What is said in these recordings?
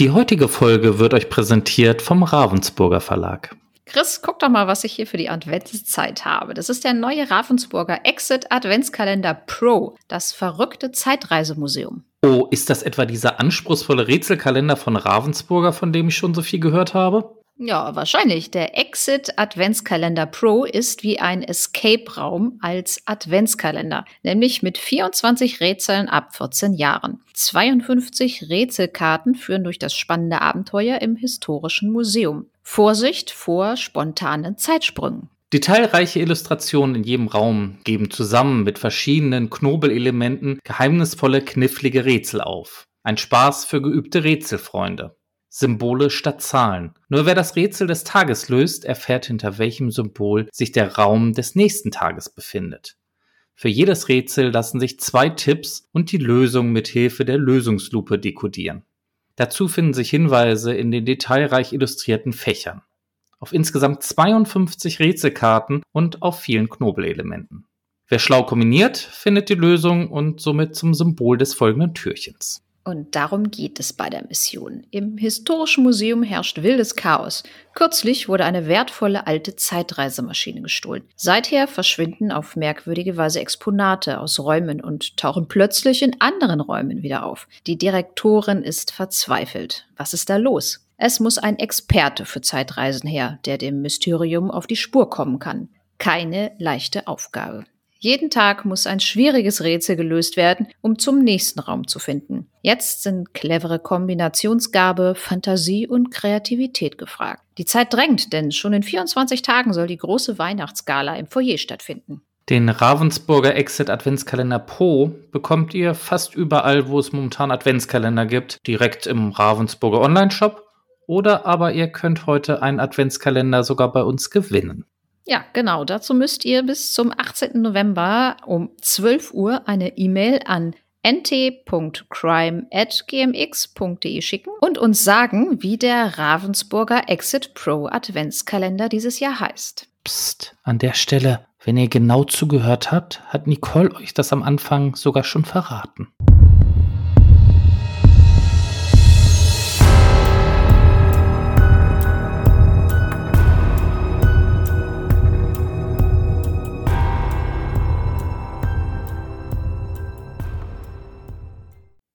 Die heutige Folge wird euch präsentiert vom Ravensburger Verlag. Chris, guck doch mal, was ich hier für die Adventszeit habe. Das ist der neue Ravensburger Exit Adventskalender Pro, das verrückte Zeitreisemuseum. Oh, ist das etwa dieser anspruchsvolle Rätselkalender von Ravensburger, von dem ich schon so viel gehört habe? Ja, wahrscheinlich. Der Exit Adventskalender Pro ist wie ein Escape-Raum als Adventskalender, nämlich mit 24 Rätseln ab 14 Jahren. 52 Rätselkarten führen durch das spannende Abenteuer im historischen Museum. Vorsicht vor spontanen Zeitsprüngen. Detailreiche Illustrationen in jedem Raum geben zusammen mit verschiedenen Knobelelementen geheimnisvolle, knifflige Rätsel auf. Ein Spaß für geübte Rätselfreunde. Symbole statt Zahlen. Nur wer das Rätsel des Tages löst, erfährt hinter welchem Symbol sich der Raum des nächsten Tages befindet. Für jedes Rätsel lassen sich zwei Tipps und die Lösung mit Hilfe der Lösungslupe dekodieren. Dazu finden sich Hinweise in den detailreich illustrierten Fächern. Auf insgesamt 52 Rätselkarten und auf vielen Knobelelementen. Wer schlau kombiniert, findet die Lösung und somit zum Symbol des folgenden Türchens. Und darum geht es bei der Mission. Im Historischen Museum herrscht wildes Chaos. Kürzlich wurde eine wertvolle alte Zeitreisemaschine gestohlen. Seither verschwinden auf merkwürdige Weise Exponate aus Räumen und tauchen plötzlich in anderen Räumen wieder auf. Die Direktorin ist verzweifelt. Was ist da los? Es muss ein Experte für Zeitreisen her, der dem Mysterium auf die Spur kommen kann. Keine leichte Aufgabe. Jeden Tag muss ein schwieriges Rätsel gelöst werden, um zum nächsten Raum zu finden. Jetzt sind clevere Kombinationsgabe, Fantasie und Kreativität gefragt. Die Zeit drängt, denn schon in 24 Tagen soll die große Weihnachtsgala im Foyer stattfinden. Den Ravensburger Exit Adventskalender Pro bekommt ihr fast überall, wo es momentan Adventskalender gibt, direkt im Ravensburger Online-Shop. Oder aber ihr könnt heute einen Adventskalender sogar bei uns gewinnen. Ja, genau. Dazu müsst ihr bis zum 18. November um 12 Uhr eine E-Mail an nt.crime.gmx.de schicken und uns sagen, wie der Ravensburger Exit Pro Adventskalender dieses Jahr heißt. Psst, an der Stelle, wenn ihr genau zugehört habt, hat Nicole euch das am Anfang sogar schon verraten.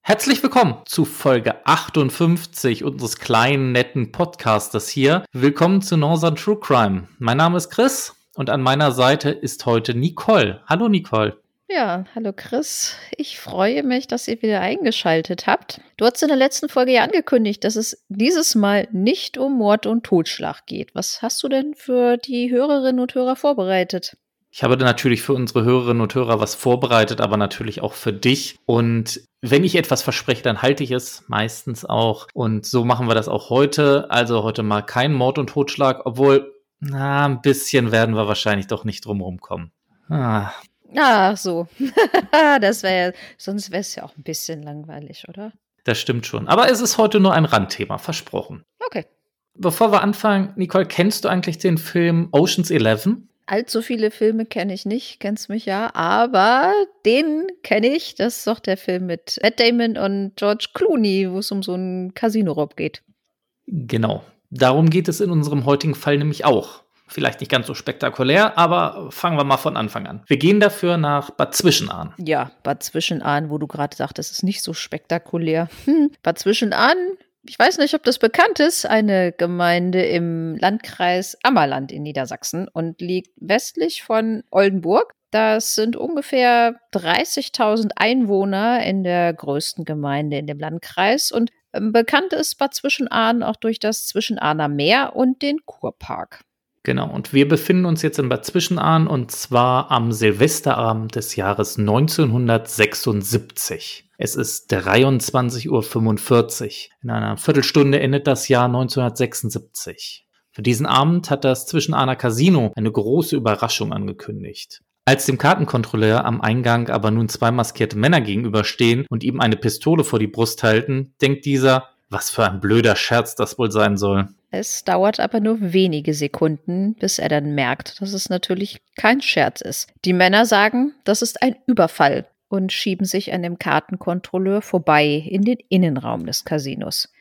Herzlich willkommen zu Folge 58 unseres kleinen, netten Podcasters hier. Willkommen zu Northern True Crime. Mein Name ist Chris und an meiner Seite ist heute Nicole. Hallo Nicole. Ja, hallo Chris. Ich freue mich, dass ihr wieder eingeschaltet habt. Du hast in der letzten Folge ja angekündigt, dass es dieses Mal nicht um Mord und Totschlag geht. Was hast du denn für die Hörerinnen und Hörer vorbereitet? Ich habe natürlich für unsere Hörerinnen und Hörer was vorbereitet, aber natürlich auch für dich. Und wenn ich etwas verspreche, dann halte ich es meistens auch. Und so machen wir das auch heute. Also heute mal kein Mord und Totschlag, obwohl, na, ein bisschen werden wir wahrscheinlich doch nicht drumherum kommen. Ah. Ach so. das wäre ja, sonst wäre es ja auch ein bisschen langweilig, oder? Das stimmt schon. Aber es ist heute nur ein Randthema, versprochen. Okay. Bevor wir anfangen, Nicole, kennst du eigentlich den Film Oceans 11? Allzu viele Filme kenne ich nicht, kennst mich ja, aber den kenne ich. Das ist doch der Film mit Matt Damon und George Clooney, wo es um so einen Casino-Raub geht. Genau. Darum geht es in unserem heutigen Fall nämlich auch. Vielleicht nicht ganz so spektakulär, aber fangen wir mal von Anfang an. Wir gehen dafür nach Bad Zwischenahn. Ja, Bad Zwischenahn, wo du gerade sagtest, es ist nicht so spektakulär. Hm. Bad Zwischenahn ich weiß nicht, ob das bekannt ist, eine Gemeinde im Landkreis Ammerland in Niedersachsen und liegt westlich von Oldenburg. Das sind ungefähr 30.000 Einwohner in der größten Gemeinde in dem Landkreis und ähm, bekannt ist Bad Zwischenahn auch durch das Zwischenahner Meer und den Kurpark. Genau, und wir befinden uns jetzt in Bad Zwischenahn und zwar am Silvesterabend des Jahres 1976. Es ist 23.45 Uhr. In einer Viertelstunde endet das Jahr 1976. Für diesen Abend hat das Zwischenahner Casino eine große Überraschung angekündigt. Als dem Kartenkontrolleur am Eingang aber nun zwei maskierte Männer gegenüberstehen und ihm eine Pistole vor die Brust halten, denkt dieser, was für ein blöder Scherz das wohl sein soll. Es dauert aber nur wenige Sekunden, bis er dann merkt, dass es natürlich kein Scherz ist. Die Männer sagen, das ist ein Überfall und schieben sich an dem Kartenkontrolleur vorbei in den Innenraum des Casinos.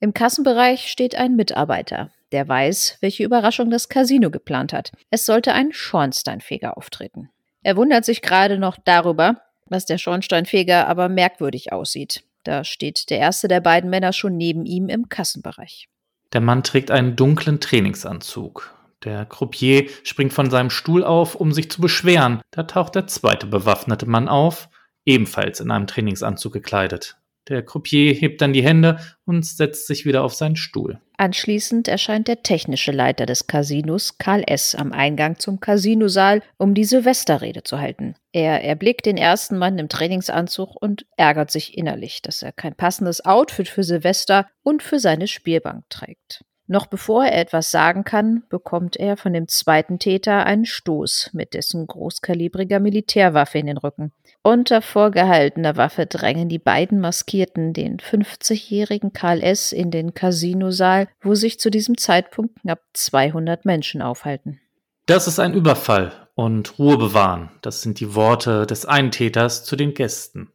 Im Kassenbereich steht ein Mitarbeiter, der weiß, welche Überraschung das Casino geplant hat. Es sollte ein Schornsteinfeger auftreten. Er wundert sich gerade noch darüber, dass der Schornsteinfeger aber merkwürdig aussieht. Da steht der erste der beiden Männer schon neben ihm im Kassenbereich. Der Mann trägt einen dunklen Trainingsanzug. Der Croupier springt von seinem Stuhl auf, um sich zu beschweren. Da taucht der zweite bewaffnete Mann auf, ebenfalls in einem Trainingsanzug gekleidet. Der Croupier hebt dann die Hände und setzt sich wieder auf seinen Stuhl. Anschließend erscheint der technische Leiter des Casinos, Karl S., am Eingang zum Casinosaal, um die Silvesterrede zu halten. Er erblickt den ersten Mann im Trainingsanzug und ärgert sich innerlich, dass er kein passendes Outfit für Silvester und für seine Spielbank trägt. Noch bevor er etwas sagen kann, bekommt er von dem zweiten Täter einen Stoß mit dessen großkalibriger Militärwaffe in den Rücken. Unter vorgehaltener Waffe drängen die beiden Maskierten den 50-jährigen Karl S. in den Casinosaal, wo sich zu diesem Zeitpunkt knapp 200 Menschen aufhalten. Das ist ein Überfall und Ruhe bewahren. Das sind die Worte des einen Täters zu den Gästen.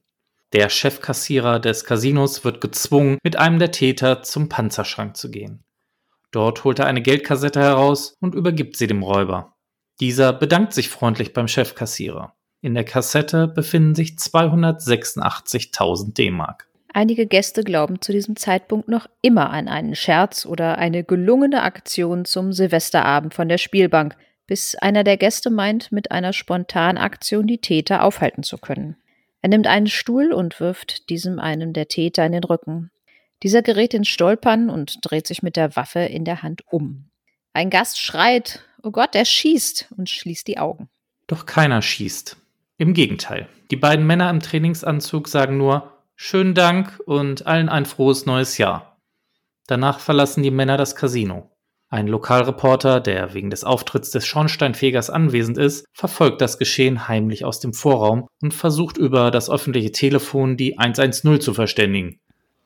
Der Chefkassierer des Casinos wird gezwungen, mit einem der Täter zum Panzerschrank zu gehen. Dort holt er eine Geldkassette heraus und übergibt sie dem Räuber. Dieser bedankt sich freundlich beim Chefkassierer. In der Kassette befinden sich 286.000 D-Mark. Einige Gäste glauben zu diesem Zeitpunkt noch immer an einen Scherz oder eine gelungene Aktion zum Silvesterabend von der Spielbank, bis einer der Gäste meint, mit einer spontanen Aktion die Täter aufhalten zu können. Er nimmt einen Stuhl und wirft diesem einen der Täter in den Rücken. Dieser gerät ins Stolpern und dreht sich mit der Waffe in der Hand um. Ein Gast schreit, oh Gott, er schießt und schließt die Augen. Doch keiner schießt. Im Gegenteil. Die beiden Männer im Trainingsanzug sagen nur Schönen Dank und allen ein frohes neues Jahr. Danach verlassen die Männer das Casino. Ein Lokalreporter, der wegen des Auftritts des Schornsteinfegers anwesend ist, verfolgt das Geschehen heimlich aus dem Vorraum und versucht über das öffentliche Telefon die 110 zu verständigen.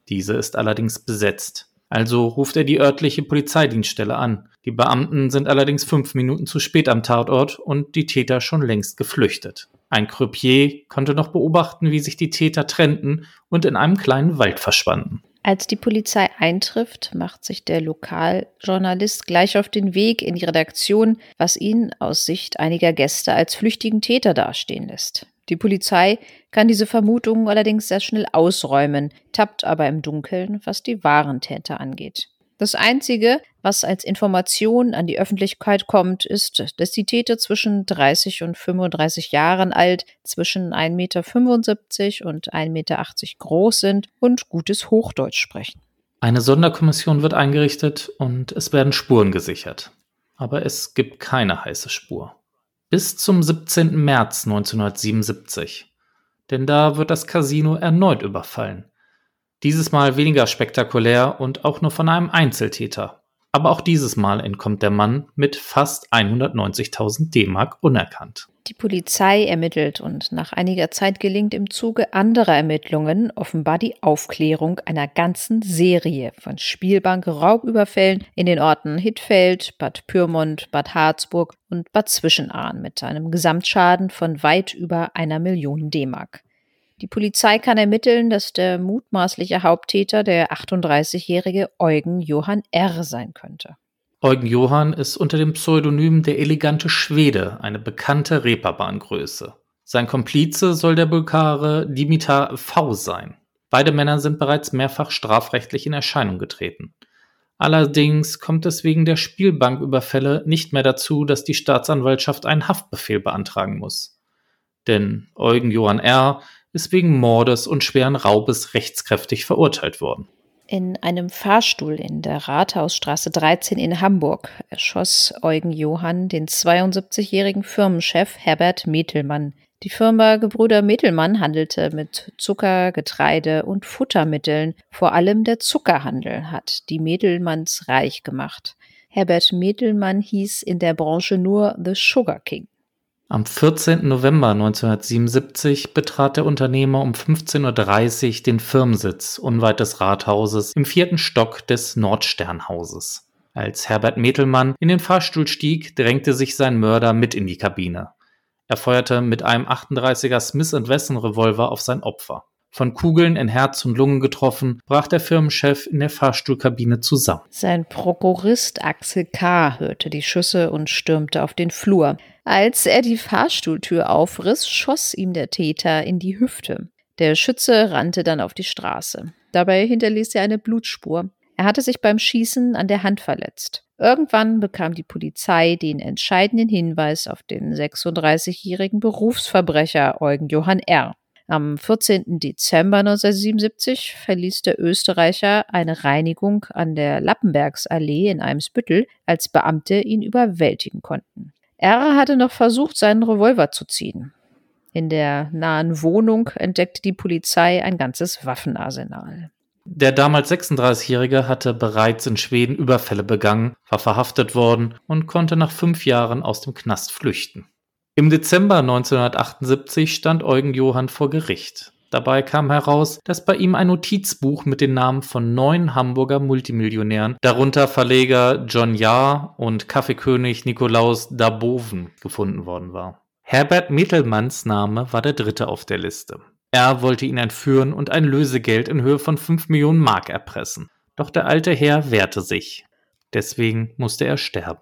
Diese ist allerdings besetzt. Also ruft er die örtliche Polizeidienststelle an. Die Beamten sind allerdings fünf Minuten zu spät am Tatort und die Täter schon längst geflüchtet. Ein Croupier konnte noch beobachten, wie sich die Täter trennten und in einem kleinen Wald verschwanden. Als die Polizei eintrifft, macht sich der Lokaljournalist gleich auf den Weg in die Redaktion, was ihn aus Sicht einiger Gäste als flüchtigen Täter dastehen lässt. Die Polizei kann diese Vermutungen allerdings sehr schnell ausräumen, tappt aber im Dunkeln, was die wahren Täter angeht. Das Einzige, was als Information an die Öffentlichkeit kommt, ist, dass die Täter zwischen 30 und 35 Jahren alt, zwischen 1,75 Meter und 1,80 Meter groß sind und gutes Hochdeutsch sprechen. Eine Sonderkommission wird eingerichtet und es werden Spuren gesichert. Aber es gibt keine heiße Spur bis zum 17. März 1977. Denn da wird das Casino erneut überfallen. Dieses Mal weniger spektakulär und auch nur von einem Einzeltäter. Aber auch dieses Mal entkommt der Mann mit fast 190.000 D-Mark unerkannt. Die Polizei ermittelt und nach einiger Zeit gelingt im Zuge anderer Ermittlungen offenbar die Aufklärung einer ganzen Serie von Spielbank-Raubüberfällen in den Orten Hittfeld, Bad Pyrmont, Bad Harzburg und Bad Zwischenahn mit einem Gesamtschaden von weit über einer Million D-Mark. Die Polizei kann ermitteln, dass der mutmaßliche Haupttäter der 38-jährige Eugen Johann R. sein könnte. Eugen Johann ist unter dem Pseudonym der elegante Schwede eine bekannte Reeperbahngröße. Sein Komplize soll der Bulgare Dimitar V sein. Beide Männer sind bereits mehrfach strafrechtlich in Erscheinung getreten. Allerdings kommt es wegen der Spielbanküberfälle nicht mehr dazu, dass die Staatsanwaltschaft einen Haftbefehl beantragen muss. Denn Eugen Johann R ist wegen Mordes und schweren Raubes rechtskräftig verurteilt worden. In einem Fahrstuhl in der Rathausstraße 13 in Hamburg erschoss Eugen Johann den 72-jährigen Firmenchef Herbert Metelmann. Die Firma Gebrüder Metelmann handelte mit Zucker, Getreide und Futtermitteln. Vor allem der Zuckerhandel hat die Metelmanns reich gemacht. Herbert Metelmann hieß in der Branche nur The Sugar King. Am 14. November 1977 betrat der Unternehmer um 15.30 Uhr den Firmensitz unweit des Rathauses im vierten Stock des Nordsternhauses. Als Herbert Metelmann in den Fahrstuhl stieg, drängte sich sein Mörder mit in die Kabine. Er feuerte mit einem 38er Smith Wesson Revolver auf sein Opfer. Von Kugeln in Herz und Lungen getroffen, brach der Firmenchef in der Fahrstuhlkabine zusammen. Sein Prokurist Axel K. hörte die Schüsse und stürmte auf den Flur. Als er die Fahrstuhltür aufriss, schoss ihm der Täter in die Hüfte. Der Schütze rannte dann auf die Straße. Dabei hinterließ er eine Blutspur. Er hatte sich beim Schießen an der Hand verletzt. Irgendwann bekam die Polizei den entscheidenden Hinweis auf den 36-jährigen Berufsverbrecher Eugen Johann R. Am 14. Dezember 1977 verließ der Österreicher eine Reinigung an der Lappenbergsallee in Eimsbüttel, als Beamte ihn überwältigen konnten. Er hatte noch versucht, seinen Revolver zu ziehen. In der nahen Wohnung entdeckte die Polizei ein ganzes Waffenarsenal. Der damals 36-Jährige hatte bereits in Schweden Überfälle begangen, war verhaftet worden und konnte nach fünf Jahren aus dem Knast flüchten. Im Dezember 1978 stand Eugen Johann vor Gericht. Dabei kam heraus, dass bei ihm ein Notizbuch mit den Namen von neun Hamburger Multimillionären, darunter Verleger John Jahr und Kaffeekönig Nikolaus Daboven, gefunden worden war. Herbert Mittelmanns Name war der dritte auf der Liste. Er wollte ihn entführen und ein Lösegeld in Höhe von 5 Millionen Mark erpressen. Doch der alte Herr wehrte sich. Deswegen musste er sterben.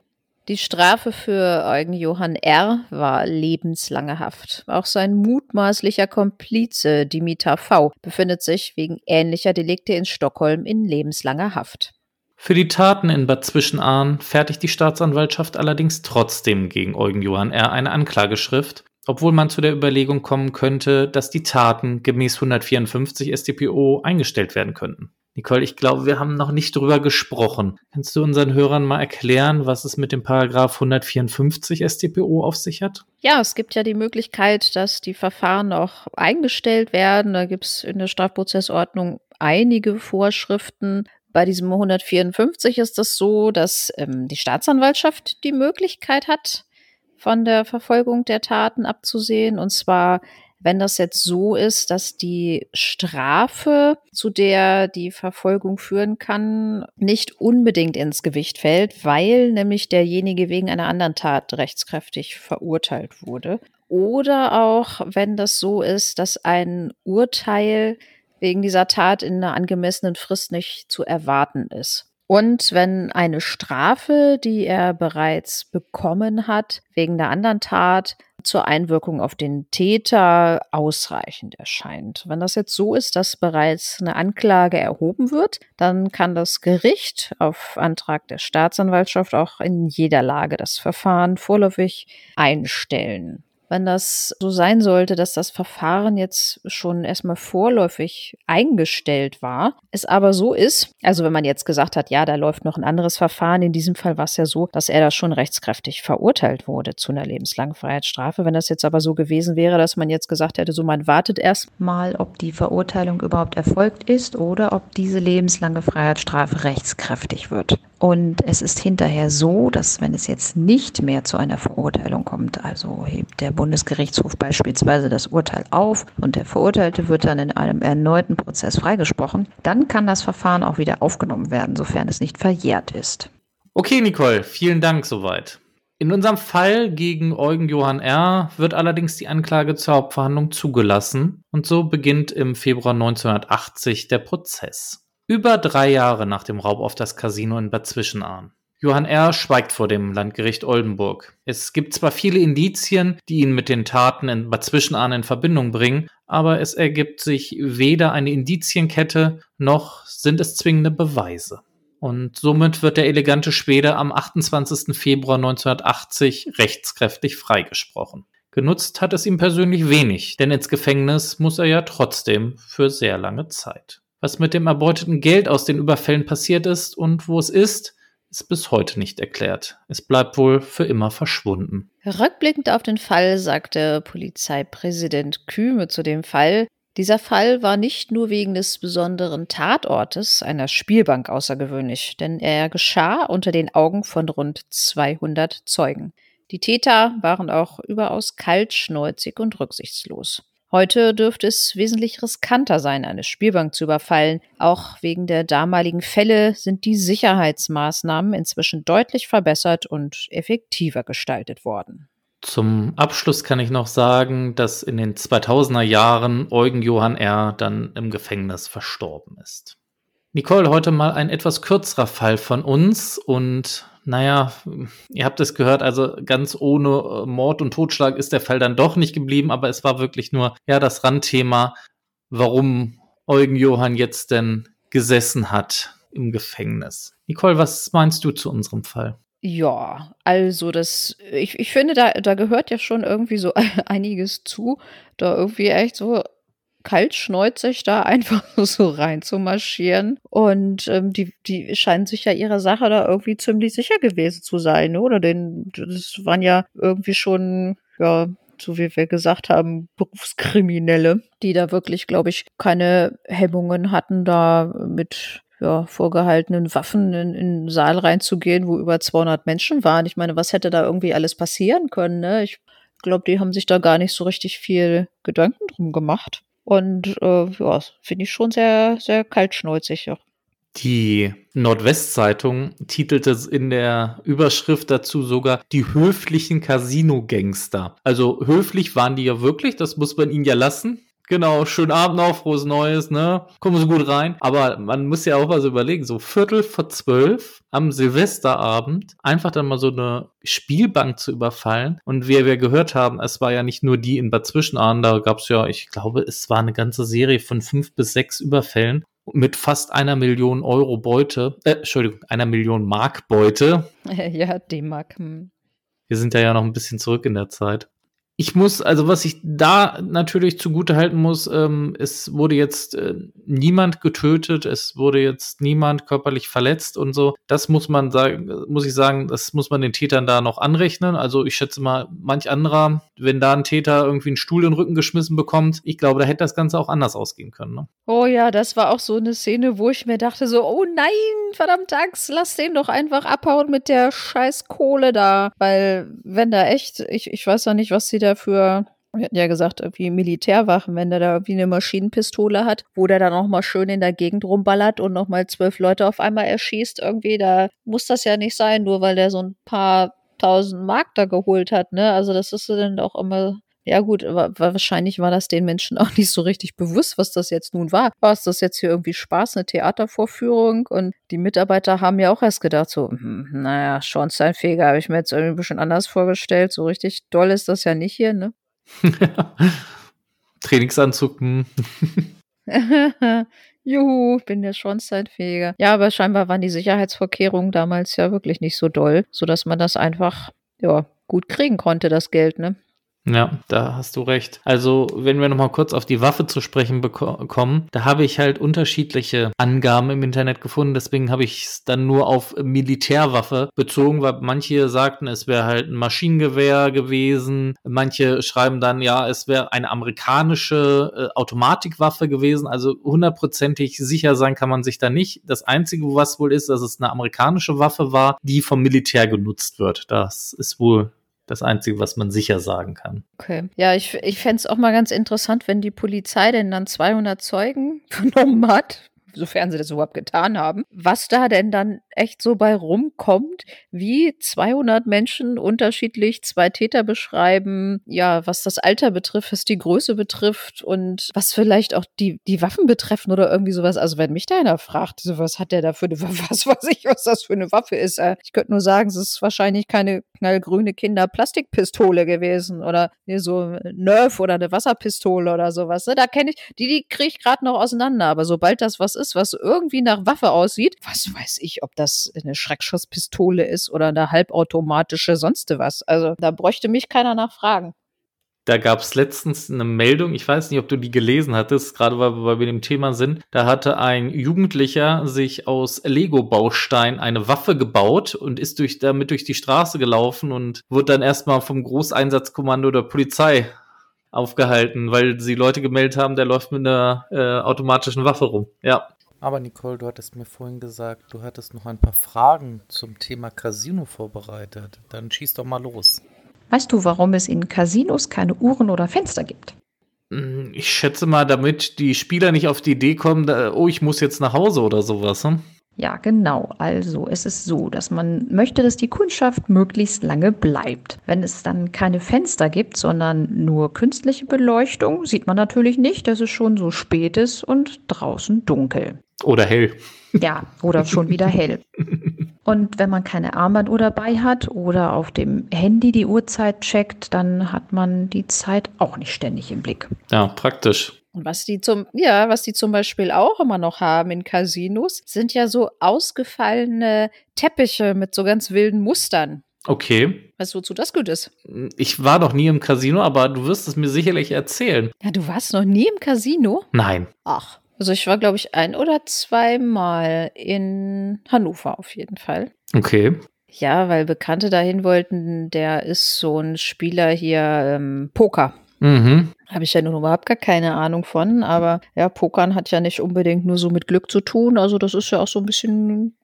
Die Strafe für Eugen Johann R. war lebenslange Haft. Auch sein mutmaßlicher Komplize Dimitar V. befindet sich wegen ähnlicher Delikte in Stockholm in lebenslanger Haft. Für die Taten in Bad Zwischenahn fertigt die Staatsanwaltschaft allerdings trotzdem gegen Eugen Johann R. eine Anklageschrift, obwohl man zu der Überlegung kommen könnte, dass die Taten gemäß 154 StPO eingestellt werden könnten. Nicole, ich glaube, wir haben noch nicht drüber gesprochen. Kannst du unseren Hörern mal erklären, was es mit dem Paragraph 154 StPO auf sich hat? Ja, es gibt ja die Möglichkeit, dass die Verfahren auch eingestellt werden. Da gibt es in der Strafprozessordnung einige Vorschriften. Bei diesem 154 ist es das so, dass ähm, die Staatsanwaltschaft die Möglichkeit hat, von der Verfolgung der Taten abzusehen. Und zwar wenn das jetzt so ist, dass die Strafe, zu der die Verfolgung führen kann, nicht unbedingt ins Gewicht fällt, weil nämlich derjenige wegen einer anderen Tat rechtskräftig verurteilt wurde. Oder auch, wenn das so ist, dass ein Urteil wegen dieser Tat in einer angemessenen Frist nicht zu erwarten ist. Und wenn eine Strafe, die er bereits bekommen hat, wegen der anderen Tat zur Einwirkung auf den Täter ausreichend erscheint. Wenn das jetzt so ist, dass bereits eine Anklage erhoben wird, dann kann das Gericht auf Antrag der Staatsanwaltschaft auch in jeder Lage das Verfahren vorläufig einstellen wenn das so sein sollte, dass das Verfahren jetzt schon erstmal vorläufig eingestellt war, es aber so ist, also wenn man jetzt gesagt hat, ja, da läuft noch ein anderes Verfahren, in diesem Fall war es ja so, dass er da schon rechtskräftig verurteilt wurde zu einer lebenslangen Freiheitsstrafe. Wenn das jetzt aber so gewesen wäre, dass man jetzt gesagt hätte, so man wartet erst mal, ob die Verurteilung überhaupt erfolgt ist oder ob diese lebenslange Freiheitsstrafe rechtskräftig wird. Und es ist hinterher so, dass wenn es jetzt nicht mehr zu einer Verurteilung kommt, also hebt der Bundesgerichtshof beispielsweise das Urteil auf und der Verurteilte wird dann in einem erneuten Prozess freigesprochen, dann kann das Verfahren auch wieder aufgenommen werden, sofern es nicht verjährt ist. Okay, Nicole, vielen Dank soweit. In unserem Fall gegen Eugen Johann R. wird allerdings die Anklage zur Hauptverhandlung zugelassen und so beginnt im Februar 1980 der Prozess. Über drei Jahre nach dem Raub auf das Casino in Bad Zwischenahn. Johann R. schweigt vor dem Landgericht Oldenburg. Es gibt zwar viele Indizien, die ihn mit den Taten in Bad Zwischenahn in Verbindung bringen, aber es ergibt sich weder eine Indizienkette noch sind es zwingende Beweise. Und somit wird der elegante Schwede am 28. Februar 1980 rechtskräftig freigesprochen. Genutzt hat es ihm persönlich wenig, denn ins Gefängnis muss er ja trotzdem für sehr lange Zeit. Was mit dem erbeuteten Geld aus den Überfällen passiert ist und wo es ist, ist bis heute nicht erklärt. Es bleibt wohl für immer verschwunden. Rückblickend auf den Fall sagte Polizeipräsident Kühme zu dem Fall, dieser Fall war nicht nur wegen des besonderen Tatortes einer Spielbank außergewöhnlich, denn er geschah unter den Augen von rund 200 Zeugen. Die Täter waren auch überaus kaltschnäuzig und rücksichtslos. Heute dürfte es wesentlich riskanter sein, eine Spielbank zu überfallen. Auch wegen der damaligen Fälle sind die Sicherheitsmaßnahmen inzwischen deutlich verbessert und effektiver gestaltet worden. Zum Abschluss kann ich noch sagen, dass in den 2000er Jahren Eugen Johann R. dann im Gefängnis verstorben ist. Nicole, heute mal ein etwas kürzerer Fall von uns und naja, ihr habt es gehört, also ganz ohne Mord und Totschlag ist der Fall dann doch nicht geblieben, aber es war wirklich nur ja das Randthema, warum Eugen Johann jetzt denn gesessen hat im Gefängnis. Nicole, was meinst du zu unserem Fall? Ja, also das, ich, ich finde, da, da gehört ja schon irgendwie so einiges zu, da irgendwie echt so kaltschneuzig da einfach so rein zu marschieren. Und ähm, die, die scheinen sich ja ihrer Sache da irgendwie ziemlich sicher gewesen zu sein, oder? Denn das waren ja irgendwie schon, ja, so wie wir gesagt haben, Berufskriminelle, die da wirklich, glaube ich, keine Hemmungen hatten, da mit ja, vorgehaltenen Waffen in, in den Saal reinzugehen, wo über 200 Menschen waren. Ich meine, was hätte da irgendwie alles passieren können? Ne? Ich glaube, die haben sich da gar nicht so richtig viel Gedanken drum gemacht. Und äh, ja, finde ich schon sehr, sehr kaltschnäuzig. Ja. Die Nordwestzeitung titelte in der Überschrift dazu sogar die höflichen Casino-Gangster. Also höflich waren die ja wirklich, das muss man ihnen ja lassen. Genau, schönen Abend noch, frohes Neues, ne? Kommen Sie gut rein. Aber man muss ja auch so überlegen, so Viertel vor zwölf am Silvesterabend einfach dann mal so eine Spielbank zu überfallen. Und wie wir gehört haben, es war ja nicht nur die in Bad Zwischenahn, da gab es ja, ich glaube, es war eine ganze Serie von fünf bis sechs Überfällen mit fast einer Million Euro Beute, äh, Entschuldigung, einer Million Mark Beute. Ja, D-Mark. Hm. Wir sind ja ja noch ein bisschen zurück in der Zeit ich muss, also was ich da natürlich zugute halten muss, ähm, es wurde jetzt äh, niemand getötet, es wurde jetzt niemand körperlich verletzt und so. Das muss man sagen, muss ich sagen, das muss man den Tätern da noch anrechnen. Also ich schätze mal, manch anderer, wenn da ein Täter irgendwie einen Stuhl in den Rücken geschmissen bekommt, ich glaube, da hätte das Ganze auch anders ausgehen können. Ne? Oh ja, das war auch so eine Szene, wo ich mir dachte so, oh nein, verdammt Axt, lass den doch einfach abhauen mit der scheiß Kohle da. Weil wenn da echt, ich, ich weiß ja nicht, was sie da für wir hatten ja gesagt, irgendwie Militärwachen, wenn der da irgendwie eine Maschinenpistole hat, wo der dann auch mal schön in der Gegend rumballert und nochmal zwölf Leute auf einmal erschießt, irgendwie, da muss das ja nicht sein, nur weil der so ein paar tausend Mark da geholt hat, ne? Also das ist dann auch immer ja gut, aber wahrscheinlich war das den Menschen auch nicht so richtig bewusst, was das jetzt nun war. War es das jetzt hier irgendwie Spaß, eine Theatervorführung? Und die Mitarbeiter haben ja auch erst gedacht, so, hm, naja, Schornsteinfeger habe ich mir jetzt irgendwie ein bisschen anders vorgestellt. So richtig doll ist das ja nicht hier, ne? Trainingsanzug. Hm. Juhu, bin der Schornsteinfeger. Ja, aber scheinbar waren die Sicherheitsvorkehrungen damals ja wirklich nicht so doll, sodass man das einfach, ja, gut kriegen konnte, das Geld, ne? Ja, da hast du recht. Also, wenn wir nochmal kurz auf die Waffe zu sprechen kommen, da habe ich halt unterschiedliche Angaben im Internet gefunden. Deswegen habe ich es dann nur auf Militärwaffe bezogen, weil manche sagten, es wäre halt ein Maschinengewehr gewesen. Manche schreiben dann, ja, es wäre eine amerikanische äh, Automatikwaffe gewesen. Also hundertprozentig sicher sein kann man sich da nicht. Das Einzige, was wohl ist, dass es eine amerikanische Waffe war, die vom Militär genutzt wird. Das ist wohl das Einzige, was man sicher sagen kann. Okay. Ja, ich, ich fände es auch mal ganz interessant, wenn die Polizei denn dann 200 Zeugen vernommen hat, sofern sie das überhaupt getan haben, was da denn dann echt so bei rumkommt, wie 200 Menschen unterschiedlich zwei Täter beschreiben, ja, was das Alter betrifft, was die Größe betrifft und was vielleicht auch die, die Waffen betreffen oder irgendwie sowas. Also wenn mich da einer fragt, so, was hat der da für eine was weiß ich, was das für eine Waffe ist. Äh, ich könnte nur sagen, es ist wahrscheinlich keine knallgrüne Kinder-Plastikpistole gewesen oder so Nerf oder eine Wasserpistole oder sowas. Ne? Da kenne ich, die, die kriege ich gerade noch auseinander, aber sobald das was ist, was irgendwie nach Waffe aussieht, was weiß ich, ob das eine Schreckschusspistole ist oder eine halbautomatische sonst was. Also da bräuchte mich keiner nachfragen. Da gab es letztens eine Meldung, ich weiß nicht, ob du die gelesen hattest, gerade weil wir bei dem Thema sind. Da hatte ein Jugendlicher sich aus Lego-Baustein eine Waffe gebaut und ist durch, damit durch die Straße gelaufen und wurde dann erstmal vom Großeinsatzkommando der Polizei aufgehalten, weil sie Leute gemeldet haben, der läuft mit einer äh, automatischen Waffe rum. Ja. Aber Nicole, du hattest mir vorhin gesagt, du hattest noch ein paar Fragen zum Thema Casino vorbereitet. Dann schieß doch mal los. Weißt du, warum es in Casinos keine Uhren oder Fenster gibt? Hm, ich schätze mal, damit die Spieler nicht auf die Idee kommen, da, oh, ich muss jetzt nach Hause oder sowas. Hm? Ja, genau. Also es ist so, dass man möchte, dass die Kundschaft möglichst lange bleibt. Wenn es dann keine Fenster gibt, sondern nur künstliche Beleuchtung, sieht man natürlich nicht, dass es schon so spät ist und draußen dunkel. Oder hell. Ja, oder schon wieder hell. Und wenn man keine Armbanduhr dabei hat oder auf dem Handy die Uhrzeit checkt, dann hat man die Zeit auch nicht ständig im Blick. Ja, praktisch. Und was die zum, ja, was die zum Beispiel auch immer noch haben in Casinos, sind ja so ausgefallene Teppiche mit so ganz wilden Mustern. Okay. Weißt du, wozu das gut ist? Ich war noch nie im Casino, aber du wirst es mir sicherlich erzählen. Ja, du warst noch nie im Casino? Nein. Ach. Also ich war, glaube ich, ein oder zweimal in Hannover auf jeden Fall. Okay. Ja, weil Bekannte dahin wollten, der ist so ein Spieler hier ähm, Poker. Mhm. Habe ich ja nun überhaupt gar keine Ahnung von, aber ja, Pokern hat ja nicht unbedingt nur so mit Glück zu tun. Also das ist ja auch so ein bisschen,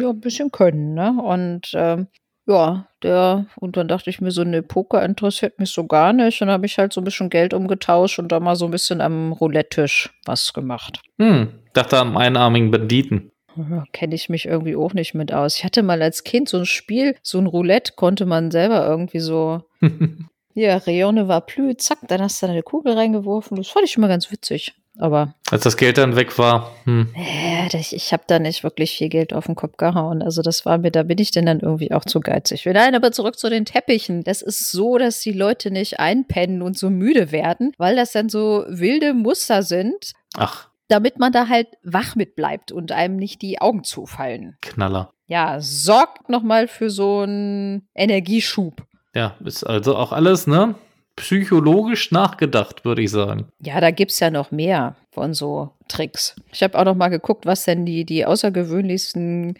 ja, ein bisschen Können, ne? Und ähm, ja, der, und dann dachte ich mir so, ne, Poker interessiert mich so gar nicht. Und dann habe ich halt so ein bisschen Geld umgetauscht und da mal so ein bisschen am Roulette-Tisch was gemacht. Hm, dachte an einarmigen Banditen. Kenne ich mich irgendwie auch nicht mit aus. Ich hatte mal als Kind so ein Spiel, so ein Roulette konnte man selber irgendwie so Ja, Reone war plü, zack, dann hast du eine Kugel reingeworfen. Das fand ich immer ganz witzig. Aber. Als das Geld dann weg war. Hm. Äh, ich, ich habe da nicht wirklich viel Geld auf den Kopf gehauen. Also das war mir, da bin ich denn dann irgendwie auch zu geizig. Nein, aber zurück zu den Teppichen. Das ist so, dass die Leute nicht einpennen und so müde werden, weil das dann so wilde Muster sind. Ach. Damit man da halt wach mit bleibt und einem nicht die Augen zufallen. Knaller. Ja, sorgt nochmal für so einen Energieschub. Ja, ist also auch alles, ne? Psychologisch nachgedacht, würde ich sagen. Ja, da gibt es ja noch mehr von so Tricks. Ich habe auch noch mal geguckt, was denn die, die außergewöhnlichsten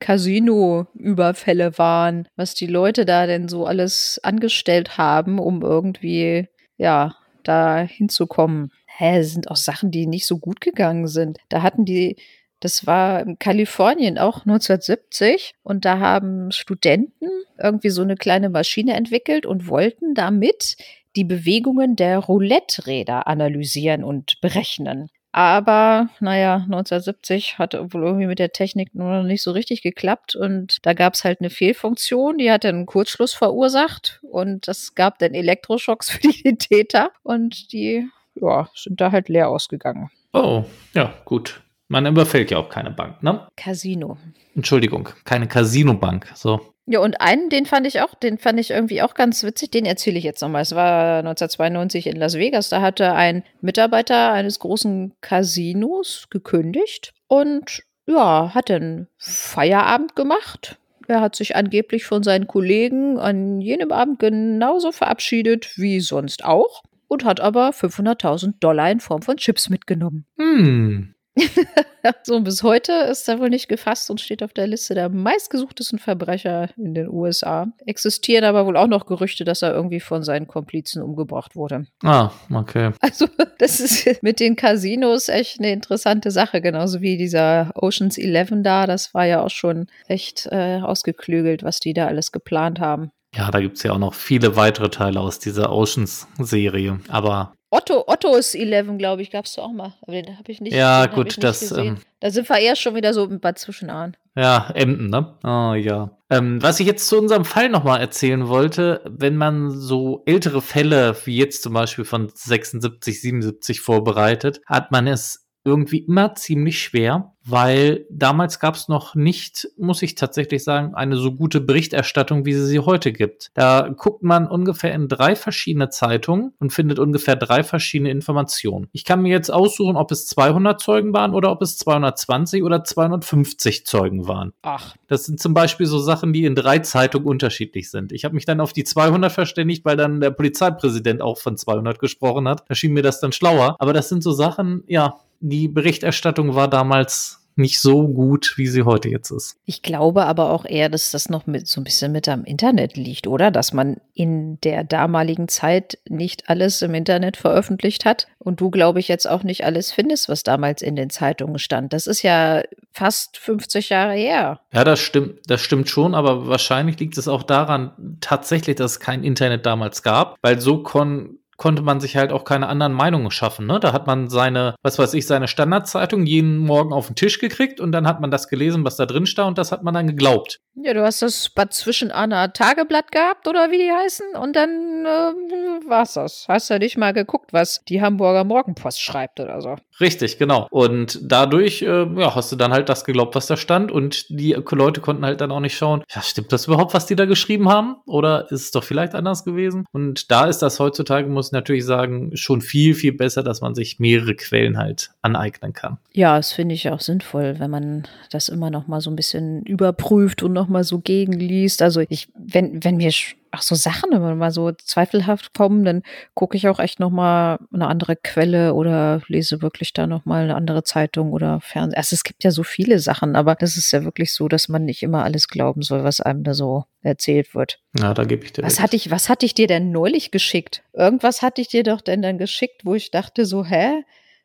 Casino-Überfälle waren, was die Leute da denn so alles angestellt haben, um irgendwie, ja, da hinzukommen. Hä, sind auch Sachen, die nicht so gut gegangen sind. Da hatten die das war in Kalifornien auch 1970 und da haben Studenten irgendwie so eine kleine Maschine entwickelt und wollten damit die Bewegungen der Roulette-Räder analysieren und berechnen. Aber naja, 1970 hat wohl irgendwie mit der Technik nur noch nicht so richtig geklappt und da gab es halt eine Fehlfunktion, die hat dann einen Kurzschluss verursacht und das gab dann Elektroschocks für die Täter und die ja, sind da halt leer ausgegangen. Oh, ja, gut. Man überfällt ja auch keine Bank, ne? Casino. Entschuldigung, keine Casino-Bank. So. Ja, und einen, den fand ich auch, den fand ich irgendwie auch ganz witzig, den erzähle ich jetzt nochmal. Es war 1992 in Las Vegas, da hatte ein Mitarbeiter eines großen Casinos gekündigt und ja, hat dann Feierabend gemacht. Er hat sich angeblich von seinen Kollegen an jenem Abend genauso verabschiedet wie sonst auch und hat aber 500.000 Dollar in Form von Chips mitgenommen. Hm. so, bis heute ist er wohl nicht gefasst und steht auf der Liste der meistgesuchtesten Verbrecher in den USA. Existieren aber wohl auch noch Gerüchte, dass er irgendwie von seinen Komplizen umgebracht wurde. Ah, okay. Also, das ist mit den Casinos echt eine interessante Sache, genauso wie dieser Oceans 11 da. Das war ja auch schon echt äh, ausgeklügelt, was die da alles geplant haben. Ja, da gibt es ja auch noch viele weitere Teile aus dieser Oceans-Serie. Aber Otto, Otto's 11, glaube ich, gab es auch mal. Aber den habe ich nicht Ja, gut, nicht das. Ähm, da sind wir eher schon wieder so ein paar Zwischenahn. Ja, Emden, ne? Oh ja. Ähm, was ich jetzt zu unserem Fall nochmal erzählen wollte, wenn man so ältere Fälle wie jetzt zum Beispiel von 76, 77 vorbereitet, hat man es irgendwie immer ziemlich schwer, weil damals gab es noch nicht, muss ich tatsächlich sagen, eine so gute Berichterstattung, wie sie sie heute gibt. Da guckt man ungefähr in drei verschiedene Zeitungen und findet ungefähr drei verschiedene Informationen. Ich kann mir jetzt aussuchen, ob es 200 Zeugen waren oder ob es 220 oder 250 Zeugen waren. Ach. Das sind zum Beispiel so Sachen, die in drei Zeitungen unterschiedlich sind. Ich habe mich dann auf die 200 verständigt, weil dann der Polizeipräsident auch von 200 gesprochen hat. Da schien mir das dann schlauer. Aber das sind so Sachen, ja, die Berichterstattung war damals nicht so gut, wie sie heute jetzt ist. Ich glaube aber auch eher, dass das noch mit so ein bisschen mit am Internet liegt, oder? Dass man in der damaligen Zeit nicht alles im Internet veröffentlicht hat und du, glaube ich, jetzt auch nicht alles findest, was damals in den Zeitungen stand. Das ist ja fast 50 Jahre her. Ja, das stimmt, das stimmt schon, aber wahrscheinlich liegt es auch daran tatsächlich, dass es kein Internet damals gab, weil so kon konnte man sich halt auch keine anderen Meinungen schaffen. Ne? Da hat man seine, was weiß ich, seine Standardzeitung jeden Morgen auf den Tisch gekriegt und dann hat man das gelesen, was da drin stand und das hat man dann geglaubt. Ja, du hast das Bad zwischen Anna Tageblatt gehabt oder wie die heißen und dann äh, war's das. Hast ja nicht mal geguckt, was die Hamburger Morgenpost schreibt oder so. Richtig, genau. Und dadurch äh, ja, hast du dann halt das geglaubt, was da stand und die Leute konnten halt dann auch nicht schauen, ja, stimmt das überhaupt, was die da geschrieben haben? Oder ist es doch vielleicht anders gewesen? Und da ist das heutzutage, muss ich natürlich sagen, schon viel, viel besser, dass man sich mehrere Quellen halt aneignen kann. Ja, das finde ich auch sinnvoll, wenn man das immer noch mal so ein bisschen überprüft und noch mal so gegenliest. Also ich, wenn, wenn mir auch so Sachen immer mal so zweifelhaft kommen, dann gucke ich auch echt noch mal eine andere Quelle oder lese wirklich da noch mal eine andere Zeitung oder Fernsehen. Also es gibt ja so viele Sachen, aber das ist ja wirklich so, dass man nicht immer alles glauben soll, was einem da so erzählt wird. Ja, da gebe ich dir Was hatte ich, was hatte ich dir denn neulich geschickt? Irgendwas hatte ich dir doch denn dann geschickt, wo ich dachte so, hä?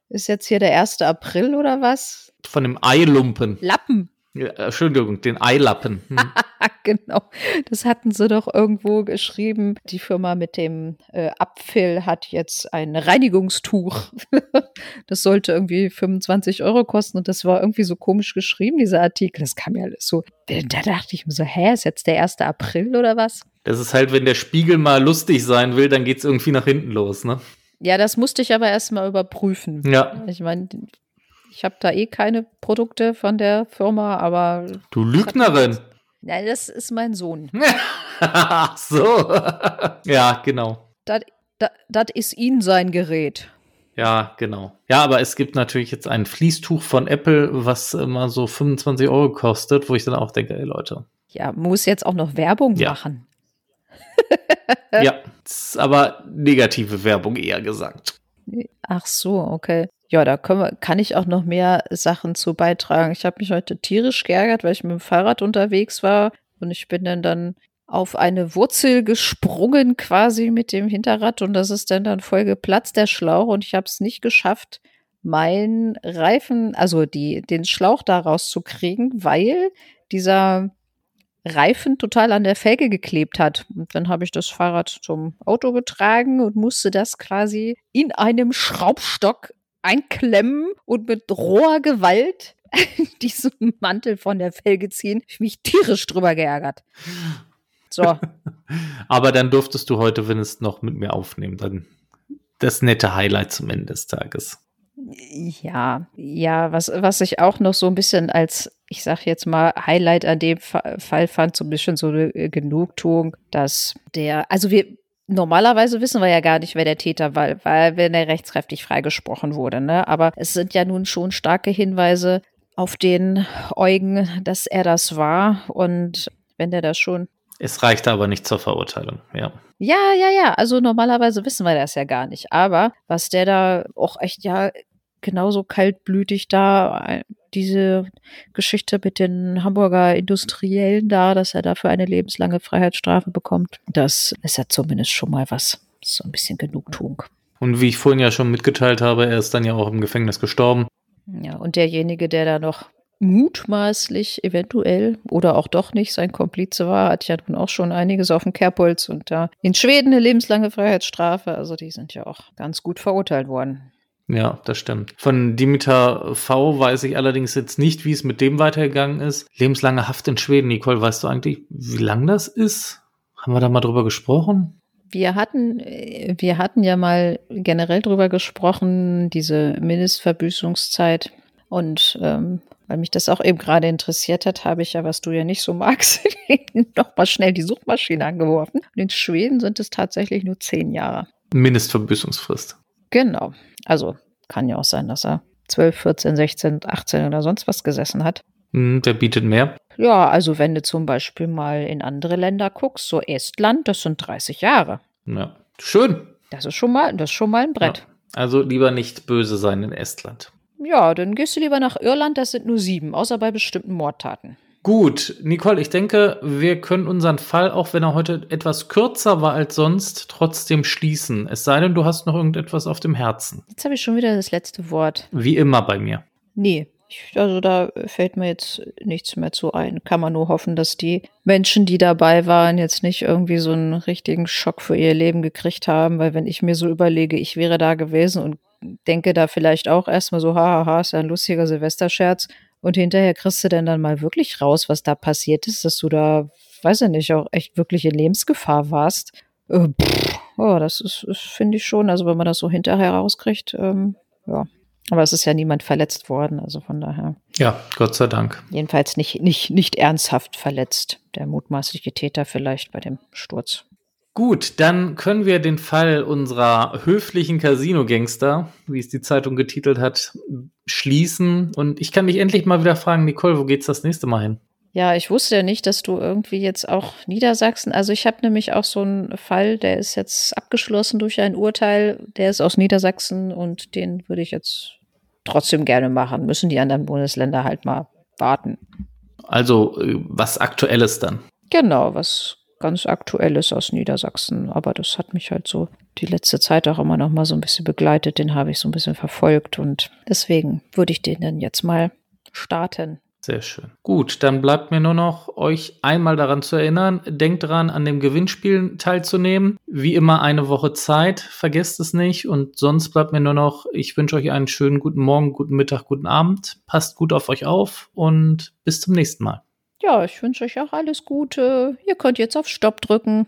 Ist jetzt hier der 1. April oder was? Von dem Eilumpen. Lappen. Ja, Entschuldigung, den Eilappen. Hm. genau. Das hatten sie doch irgendwo geschrieben. Die Firma mit dem äh, Abfill hat jetzt ein Reinigungstuch. das sollte irgendwie 25 Euro kosten und das war irgendwie so komisch geschrieben, dieser Artikel. Das kam ja alles so. Da dachte ich mir so, hä, ist jetzt der 1. April oder was? Das ist halt, wenn der Spiegel mal lustig sein will, dann geht es irgendwie nach hinten los, ne? Ja, das musste ich aber erstmal überprüfen. Ja. Ich meine, ich habe da eh keine Produkte von der Firma, aber. Du Lügnerin! Ja, das ist mein Sohn. Ach so. ja, genau. Das ist ihn sein Gerät. Ja, genau. Ja, aber es gibt natürlich jetzt ein Fließtuch von Apple, was immer so 25 Euro kostet, wo ich dann auch denke, ey Leute. Ja, muss jetzt auch noch Werbung Ja. machen. ja, aber negative Werbung eher gesagt. Ach so, okay. Ja, da wir, kann ich auch noch mehr Sachen zu beitragen. Ich habe mich heute tierisch geärgert, weil ich mit dem Fahrrad unterwegs war und ich bin dann dann auf eine Wurzel gesprungen quasi mit dem Hinterrad und das ist dann dann voll geplatzt, der Schlauch und ich habe es nicht geschafft, meinen Reifen, also die, den Schlauch da rauszukriegen, weil dieser Reifen total an der Felge geklebt hat. Und dann habe ich das Fahrrad zum Auto getragen und musste das quasi in einem Schraubstock einklemmen und mit roher Gewalt diesen Mantel von der Felge ziehen. Ich mich tierisch drüber geärgert. So, Aber dann durftest du heute wenigstens noch mit mir aufnehmen. Dann das nette Highlight zum Ende des Tages. ja, ja, was, was ich auch noch so ein bisschen als, ich sag jetzt mal, Highlight an dem Fa Fall fand, so ein bisschen so eine Genugtuung, dass der, also wir, normalerweise wissen wir ja gar nicht, wer der Täter war, weil wenn er rechtskräftig freigesprochen wurde, ne? Aber es sind ja nun schon starke Hinweise auf den Eugen, dass er das war und wenn der das schon Es reichte aber nicht zur Verurteilung, ja. ja, ja, ja. Also normalerweise wissen wir das ja gar nicht. Aber was der da auch echt ja genauso kaltblütig da, äh, diese Geschichte mit den Hamburger Industriellen da, dass er dafür eine lebenslange Freiheitsstrafe bekommt, das ist ja zumindest schon mal was. So ein bisschen Genugtuung. Und wie ich vorhin ja schon mitgeteilt habe, er ist dann ja auch im Gefängnis gestorben. Ja, und derjenige, der da noch mutmaßlich eventuell oder auch doch nicht sein Komplize war, hat ja nun auch schon einiges auf dem Kerbholz und da in Schweden eine lebenslange Freiheitsstrafe. Also die sind ja auch ganz gut verurteilt worden. Ja, das stimmt. Von Dimitar V weiß ich allerdings jetzt nicht, wie es mit dem weitergegangen ist. Lebenslange Haft in Schweden. Nicole, weißt du eigentlich, wie lang das ist? Haben wir da mal drüber gesprochen? Wir hatten, äh, wir hatten ja mal generell drüber gesprochen, diese Mindestverbüßungszeit. Und ähm, weil mich das auch eben gerade interessiert hat, habe ich ja, was du ja nicht so magst, nochmal schnell die Suchmaschine angeworfen. Und in Schweden sind es tatsächlich nur zehn Jahre. Mindestverbüßungsfrist. Genau. Also kann ja auch sein, dass er 12, 14, 16, 18 oder sonst was gesessen hat. Hm, der bietet mehr. Ja, also wenn du zum Beispiel mal in andere Länder guckst, so Estland, das sind 30 Jahre. Ja. Schön. Das ist schon mal, das ist schon mal ein Brett. Ja. Also lieber nicht böse sein in Estland. Ja, dann gehst du lieber nach Irland, das sind nur sieben, außer bei bestimmten Mordtaten. Gut, Nicole, ich denke, wir können unseren Fall, auch wenn er heute etwas kürzer war als sonst, trotzdem schließen. Es sei denn, du hast noch irgendetwas auf dem Herzen. Jetzt habe ich schon wieder das letzte Wort. Wie immer bei mir. Nee, Ich, also da fällt mir jetzt nichts mehr zu ein. Kann man nur hoffen, dass die Menschen, die dabei waren, jetzt nicht irgendwie so einen richtigen Schock für ihr Leben gekriegt haben, weil wenn ich mir so überlege, ich wäre da gewesen und denke da vielleicht auch erstmal so, hahaha, ist ja ein lustiger Silvesterscherz. Und hinterher kriegst du denn dann mal wirklich raus, was da passiert ist, dass du da, weiß ich nicht, auch echt wirklich in Lebensgefahr warst. Äh, pff, oh, das ist, finde ich schon, also wenn man das so hinterher rauskriegt, ähm, ja, aber es ist ja niemand verletzt worden, also von daher. Ja, Gott sei Dank. Jedenfalls nicht, nicht, nicht ernsthaft verletzt. Der mutmaßliche Täter vielleicht bei dem Sturz. Gut, dann können wir den Fall unserer höflichen Casino-Gangster, wie es die Zeitung getitelt hat, schließen. Und ich kann dich endlich mal wieder fragen, Nicole, wo geht's das nächste Mal hin? Ja, ich wusste ja nicht, dass du irgendwie jetzt auch Niedersachsen, also ich habe nämlich auch so einen Fall, der ist jetzt abgeschlossen durch ein Urteil, der ist aus Niedersachsen und den würde ich jetzt trotzdem gerne machen. Müssen die anderen Bundesländer halt mal warten. Also äh, was Aktuelles dann? Genau, was ganz Aktuelles aus Niedersachsen. Aber das hat mich halt so die letzte Zeit auch immer noch mal so ein bisschen begleitet. Den habe ich so ein bisschen verfolgt und deswegen würde ich den dann jetzt mal starten. Sehr schön. Gut, dann bleibt mir nur noch, euch einmal daran zu erinnern. Denkt dran, an dem Gewinnspiel teilzunehmen. Wie immer eine Woche Zeit. Vergesst es nicht. Und sonst bleibt mir nur noch, ich wünsche euch einen schönen guten Morgen, guten Mittag, guten Abend. Passt gut auf euch auf und bis zum nächsten Mal. Ja, ich wünsche euch auch alles Gute. Ihr könnt jetzt auf Stopp drücken.